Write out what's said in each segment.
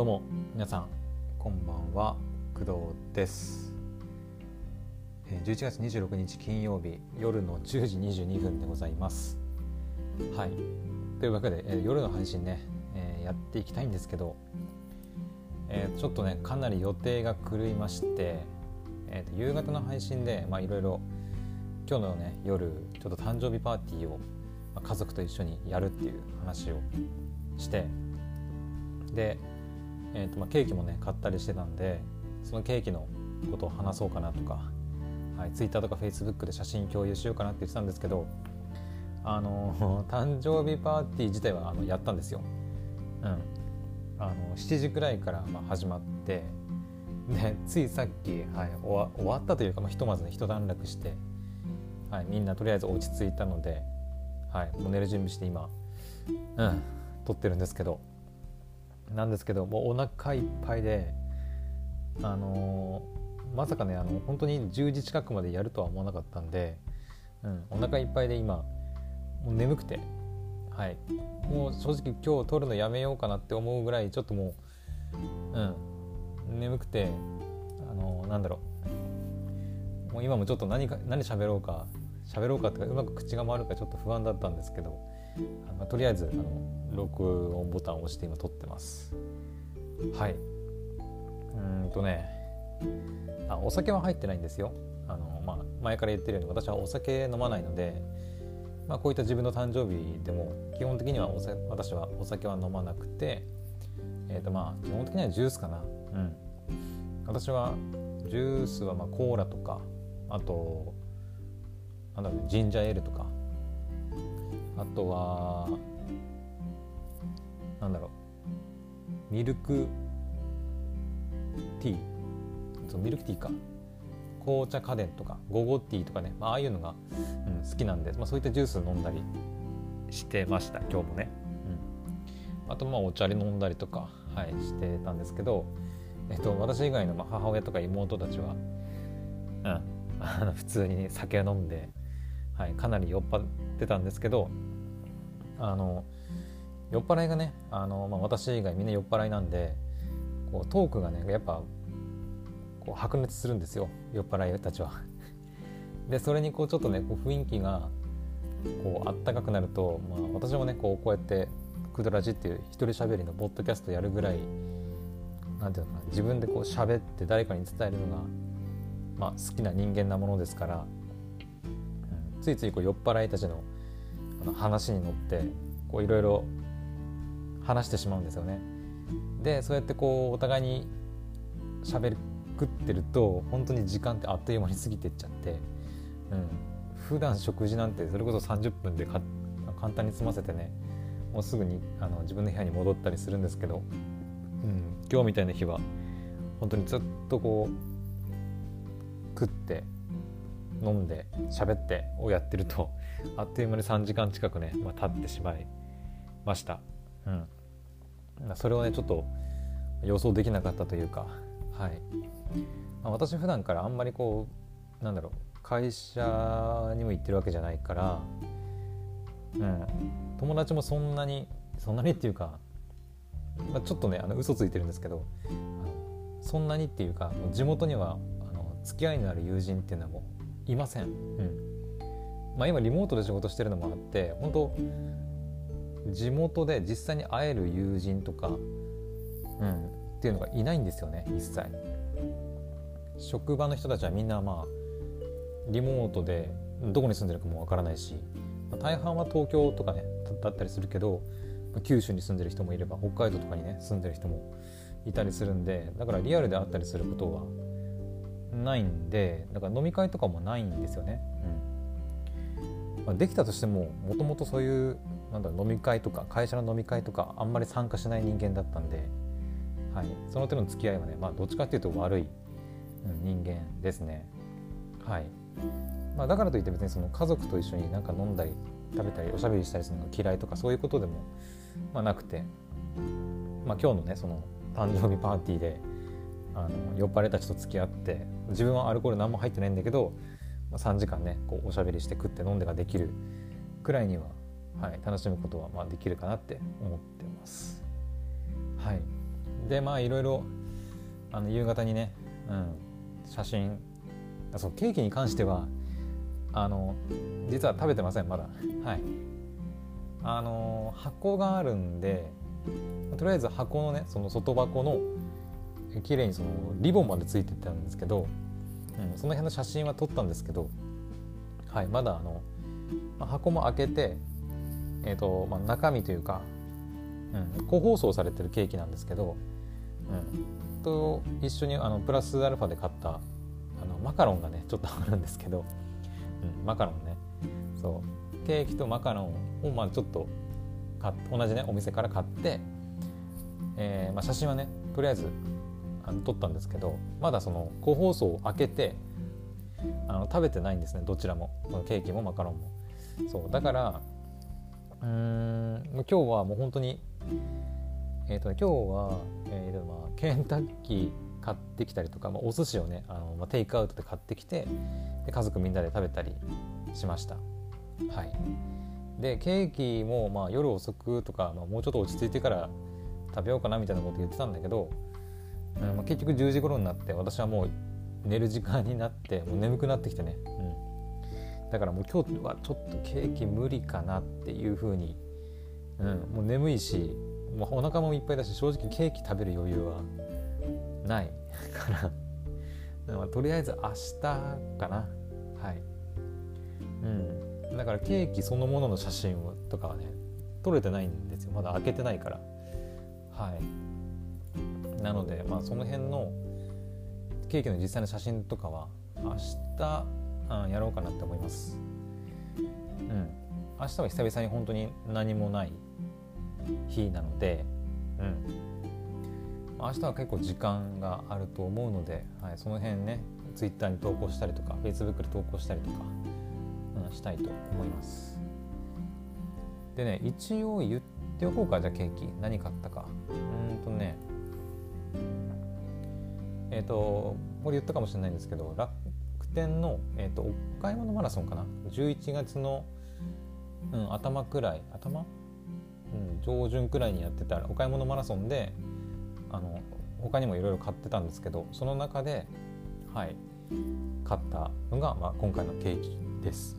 どうも皆さんこんばんは工藤です。11月26日金曜日夜の10時22分でございます。はい。というわけで、えー夜の配信ね、えーやっていきたいんですけど、えーちょっとねかなり予定が狂いまして、えー夕方の配信でいろいろ今日のね夜ちょっと誕生日パーティーを、まあ家族と一緒にやるっていう話をしてで、えーとまあ、ケーキもね買ったりしてたんでそのケーキのことを話そうかなとか、はい、Twitter とか Facebook で写真共有しようかなって言ってたんですけどあの 誕生日パーティー自体はあのやったんですよ。うん、あの7時くらいからまあ始まってでついさっき、はい、終わ終わったというか、まあ、ひとまずね一段落して、はい、みんなとりあえず落ち着いたので、はい、もう寝る準備して今、うん、撮ってるんですけどなんですけどもうお腹いっぱいであのーまさかねあの本当に10時近くまでやるとは思わなかったんで、うん、お腹いっぱいで今もう眠くてはい。もう正直今日撮るのやめようかなって思うぐらいちょっともううん眠くてあのーなんだろう。もう今もちょっと何か何喋ろうか喋ろうかってかうまく口が回るかちょっと不安だったんですけどあのとりあえずあの録音ボタンを押して今撮ってます。はい。うんとね。あお酒は入ってないんですよ。あの、まあ、前から言ってるように私はお酒飲まないので、まあ、こういった自分の誕生日でも基本的にはおさ私はお酒は飲まなくてえーとまあ基本的にはジュースかな。うん。私はジュースはまあコーラとかあとなんだろうジンジャーエールとか。あとはなんだろう。ミルクティー。そうミルクティーか。紅茶家電とかゴゴティーとかね、まああいうのが、うん、好きなんで、まあ、そういったジュース飲んだりしてました今日もね、うん、あとまあお茶で飲んだりとか、はい、してたんですけど、えっと、私以外の母親とか妹たちは、うん、普通に酒を飲んで、はい、かなり酔っ払ってたんですけどあの酔っ払いがねあの、まあ、私以外みんな酔っ払いなんでこうトークがねやっぱこう白熱するんですよ酔っ払いたちは。でそれにこうちょっとねこう雰囲気がこうあったかくなると、まあ、私もねこうこうやって「クドラジ」っていう一人喋りのポッドキャストやるぐらいなんていうのかな自分でこう喋って誰かに伝えるのが、まあ、好きな人間なものですから、うんついついこう酔っ払いたちのあの話に乗っていろいろ話してしまうんですよね。でそうやってこうお互いに喋ってると本当に時間ってあっという間に過ぎてっちゃって、うん、普段食事なんてそれこそ30分で簡単に済ませてねもうすぐにあの自分の部屋に戻ったりするんですけど、うん、今日みたいな日は本当にずっとこう食って飲んで喋ってをやってるとあっという間に3時間近くね、まあ、経ってしまいました。うんそれをねちょっと予想できなかったというか、はいまあ、私普段からあんまりこうなんだろう会社にも行ってるわけじゃないから、うん、友達もそんなにそんなにっていうか、まあ、ちょっとねあの嘘ついてるんですけどそんなにっていうか地元にはあの付き合いのある友人っていうのはもういません。うんまあ、今リモートで仕事してるのもあって本当地元で実際に会える友人とか、うん、っていうのがいないんですよね一切職場の人たちはみんなまあリモートでどこに住んでるかもわからないし、まあ大半は東京とかねだったりするけど九州に住んでる人もいれば北海道とかにね住んでる人もいたりするんでだからリアルで会ったりすることはないんでだから飲み会とかもないんですよね。うんまあ、できたとしてももともとそういうなんだ飲み会とか会社の飲み会とかあんまり参加しない人間だったんで、はい、その手の付き合いはね、まあ、どっちかっていうと悪い、人間ですね。はい。まあ、だからといって別にその家族と一緒になんか飲んだり食べたりおしゃべりしたりするのが嫌いとかそういうことでも、まあ、なくて、まあ、今日のねその誕生日パーティーであの酔っ払いたちと付き合って自分はアルコール何も入ってないんだけど、まあ、3時間ねこうおしゃべりして食って飲んでができるくらいにははい、楽しむことはまあできるかなって思ってます。はい、でまあいろいろあの夕方にね、うん、写真そうケーキに関してはあの実は食べてませんまだ。はい。あの箱があるんでとりあえず箱のねその外箱の綺麗にそのリボンまでついてたんですけど、うん、その辺の写真は撮ったんですけどはいまだあの、まあ、箱も開けてえーとまあ、中身というか、うん、個包装されてるケーキなんですけど、うん、と一緒にあのプラスアルファで買ったあのマカロンがねちょっとあるんですけど、うん、マカロンね。そう。ケーキとマカロンをまあちょっと買同じねお店から買って、えーまあ、写真はねとりあえずあの撮ったんですけどまだその個包装を開けてあの食べてないんですねどちらも。ケーキもマカロンも。そう。だからうん今日はもう本当にえっ、ー、とね今日は、えーとまあ、ケンタッキー買ってきたりとか、まあ、お寿司をねあの、まあ、テイクアウトで買ってきてで家族みんなで食べたりしました。はい。でケーキも、まあ、夜遅くとか、まあ、もうちょっと落ち着いてから食べようかなみたいなこと言ってたんだけど、まあ、結局10時頃になって私はもう寝る時間になってもう眠くなってきてね、うん。だからもう今日はちょっとケーキ無理かなっていうふうに、うん、もう眠いしもうお腹もいっぱいだし正直ケーキ食べる余裕はないから。かとりあえず明日かな。はい。うん。だからケーキそのものの写真とかはね撮れてないんですよ。まだ開けてないから。はい。なのでまあその辺のケーキの実際の写真とかは明日うん、やろうかなって思います。うん、明日は久々に本当に何もない日なので、うん、明日は結構時間があると思うので、はい、その辺ね Twitter に投稿したりとか Facebook で投稿したりとか、うん、したいと思います。でね一応言っておこうかじゃあケーキ何買ったか。うんとねえっ、ー、とこれ言ったかもしれないんですけど楽天の、えーと、お買い物マラソンかな？11月の、うん、頭くらい頭、うん、上旬くらいにやってたお買い物マラソンであの他にもいろいろ買ってたんですけどその中ではい買ったのが、まあ、今回のケーキです。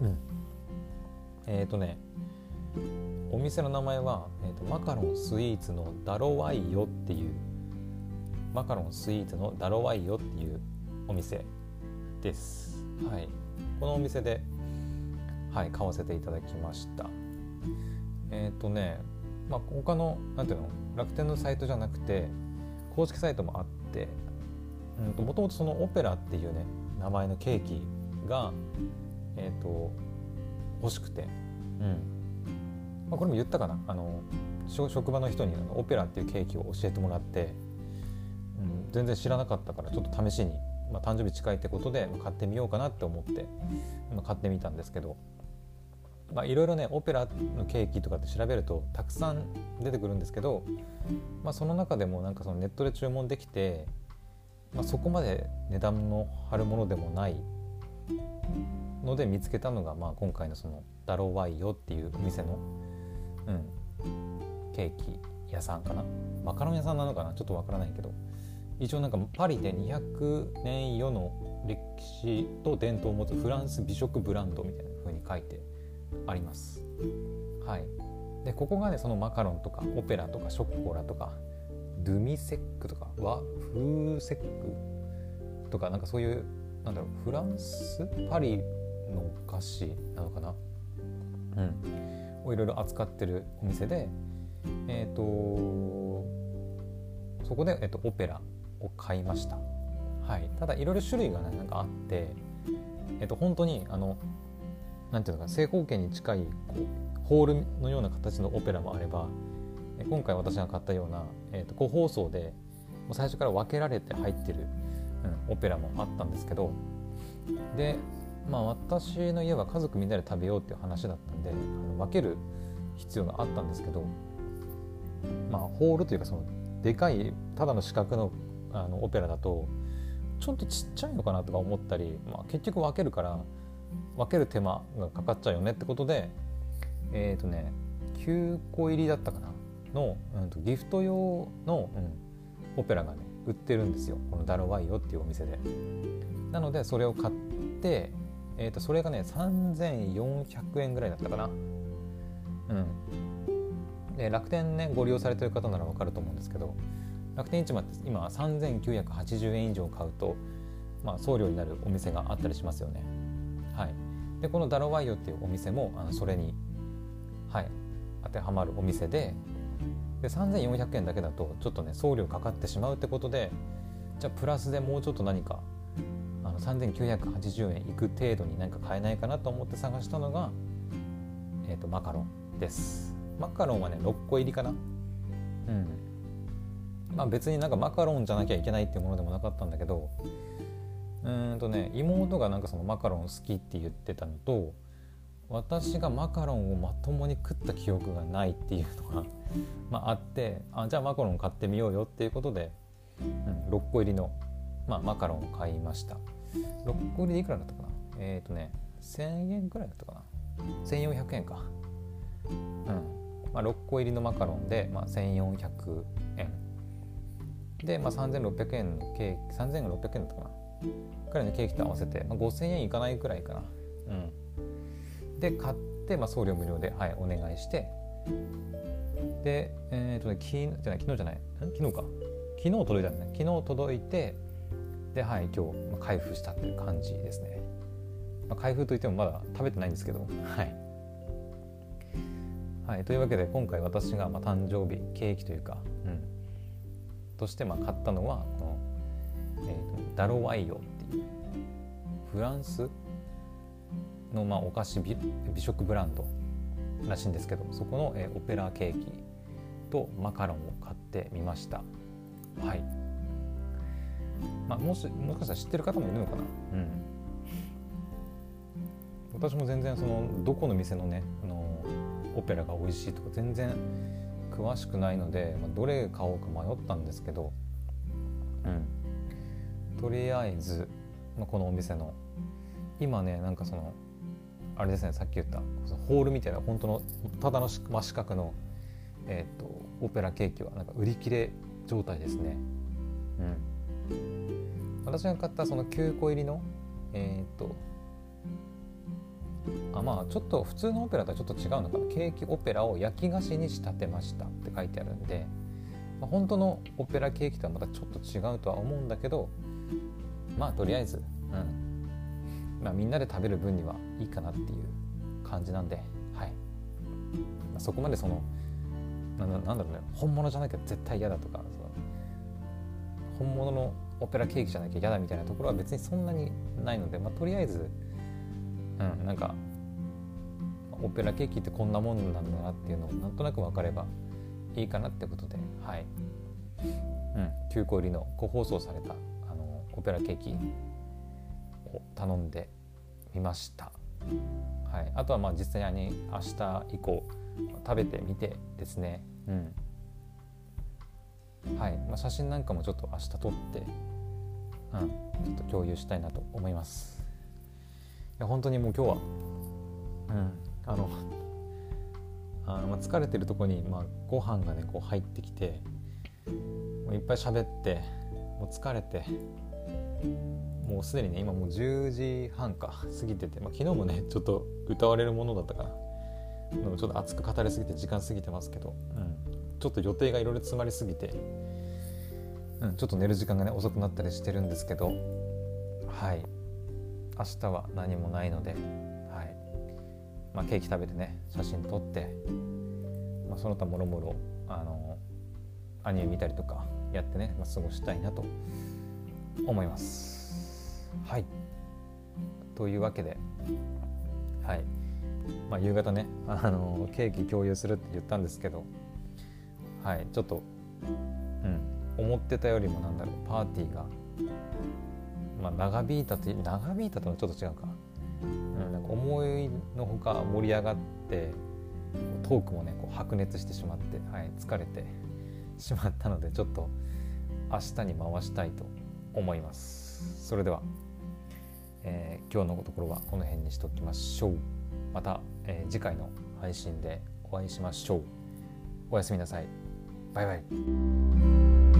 うん、えっ、ー、とねお店の名前は、えーと、マカロンスイーツのダロワイヨっていうマカロンスイーツのダロワイヨっていうお店です。はい、このお店で、はい、買わせていただきました。えっ、ー、とね、まあ、他のなんていうの楽天のサイトじゃなくて公式サイトもあってもともとそのオペラっていうね名前のケーキが、えーと、欲しくて、うんまあ、これも言ったかなあの職場の人にオペラっていうケーキを教えてもらって、全然知らなかったからちょっと試しにまあ、誕生日近いってことで買ってみようかなって思って買ってみたんですけどいろいろねオペラのケーキとかって調べるとたくさん出てくるんですけど、まあ、その中でもなんかそのネットで注文できて、まあ、そこまで値段の張るものでもないので見つけたのが、まあ、今回のそのダロワイヨっていうお店の、うん、ケーキ屋さんかな。マカロン屋さんなのかな？ちょっとわからないけど。一応なんかパリで200年以上の歴史と伝統を持つフランス美食ブランドみたいな風に書いてあります。はい、でここがねそのマカロンとかオペラとかショコラとかドゥミセックとかワフーセックとかなんかそういうなんだろうフランスパリのお菓子なのかな？うん。をいろいろ扱ってるお店でえっ、ー、とそこで、えーとオペラを買いました、はい、ただいろいろ種類がねなんかあって、えっと、本当にあのなんていうのか正方形に近いこうホールのような形のオペラもあれば今回私が買ったような、えー、と個包装でもう最初から分けられて入ってる、うん、オペラもあったんですけどでまあ私の家は家族みんなで食べようっていう話だったんであの分ける必要があったんですけどまあホールというかそのでかいただの四角のあのオペラだとちょっとちっちゃいのかなとか思ったり、まあ、結局分けるから分ける手間がかかっちゃうよねってことでえっ、ー、とね9個入りだったかなの、うん、とギフト用の、うん、オペラがね売ってるんですよ。このダロワイオっていうお店で。なのでそれを買って、えー、とそれがね3400円ぐらいだったかな。うん。で楽天ねご利用されてる方なら分かると思うんですけど楽天市場って今3980円以上買うと、まあ、送料になるお店があったりしますよね。はい。でこのダロワイオっていうお店もあのそれに、はい、当てはまるお店でで3400円だけだとちょっとね送料かかってしまうってことでじゃあプラスでもうちょっと何かあの3980円いく程度に何か買えないかなと思って探したのが、えーと、マカロンです。マカロンはね6個入りかな。うん。まあ別になんかマカロンじゃなきゃいけないっていうものでもなかったんだけどうんとね妹がなんかそのマカロン好きって言ってたのと私がマカロンをまともに食った記憶がないっていうのが まあ、あってあじゃあマカロン買ってみようよっていうことで、うん、6個入りの、まあ、マカロンを買いました。6個入りでいくらだったかな？えっ、ー、とね1000円くらいだったかな？1400円か。うん。まあ、6個入りのマカロンで、まあ、1400円。で、まあ、3600円のケーキ3600円だったかな。くらいのケーキと合わせて、まあ、5000円いかないくらいかな。うん。で買って、まあ、送料無料で、はい、お願いして。で、えーとね、昨日じゃない昨日じゃない。昨日か。昨日届いたんですね。昨日届いてではい今日、まあ、開封したっていう感じですね、まあ、開封といってもまだ食べてないんですけど。はい。はい、というわけで今回私がまあ誕生日ケーキというか、うん、としてまあ買ったのはこの、えーと、ダロワイオっていうフランスのまあお菓子美美食ブランドらしいんですけどそこの、えー、オペラケーキとマカロンを買ってみました。はい。まあもしもしかしたら知ってる方もいるのかな？うん。私も全然そのどこの店のねあのオペラが美味しいとか全然詳しくないので、まあ、どれ買おうか迷ったんですけどうんとりあえず、まあ、このお店の今ねなんかそのあれですねさっき言ったホールみたいな本当のただの真四角の、えーと、オペラケーキはなんか売り切れ状態ですね。うん、私が買ったその9個入りのえっ、ー、とあまあちょっと普通のオペラとはちょっと違うのか。なケーキオペラを焼き菓子に仕立てましたって書いてあるんで、まあ、本当のオペラケーキとはまたちょっと違うとは思うんだけどまあとりあえず、うん。まあ、みんなで食べる分にはいいかなっていう感じなんで、はい。まあ、そこまでそのなんだろうね。本物じゃなきゃ絶対嫌だとか本物のオペラケーキじゃなきゃ嫌だみたいなところは別にそんなにないので、まあ、とりあえず、うん、なんかオペラケーキってこんなもんなんだなっていうのをなんとなく分かればいいかなってことで、はい。うん、9個入りの個包装されたあのオペラケーキを頼んでみました。はい、あとはまあ実際に明日以降食べてみてですね、うん。はい。まあ、写真なんかもちょっと明日撮って、うん、ちょっと共有したいなと思います。いや本当にもう今日は、うん、あの あの、まあ、疲れてるとこに、まあ、ご飯がねこう入ってきてもういっぱい喋ってもう疲れてもうすでにね今もう10時半か過ぎてて、まあ、昨日もねちょっと歌われるものだったからちょっと熱く語りすぎて時間過ぎてますけど、うん、ちょっと予定がいろいろ詰まりすぎて、うん、ちょっと寝る時間がね遅くなったりしてるんですけどはい明日は何もないので、はい。まあ、ケーキ食べてね写真撮って、まあ、その他もろもろあのアニメ見たりとかやってね、まあ、過ごしたいなと思います。はい。というわけで、はい。まあ、夕方ねあのケーキ共有するって言ったんですけど、はい、ちょっと、うん、思ってたよりもなんだろうパーティーが、まあ、長引いたと長引いたとはちょっと違うか,、うん、なんか思いのほか盛り上がってトークもねこう白熱してしまって、はい、疲れてしまったのでちょっと明日に回したいと思います。それでは、えー、今日のところはこの辺にしておきましょう。また、えー、次回の配信でお会いしましょう。おやすみなさい。バイバイ。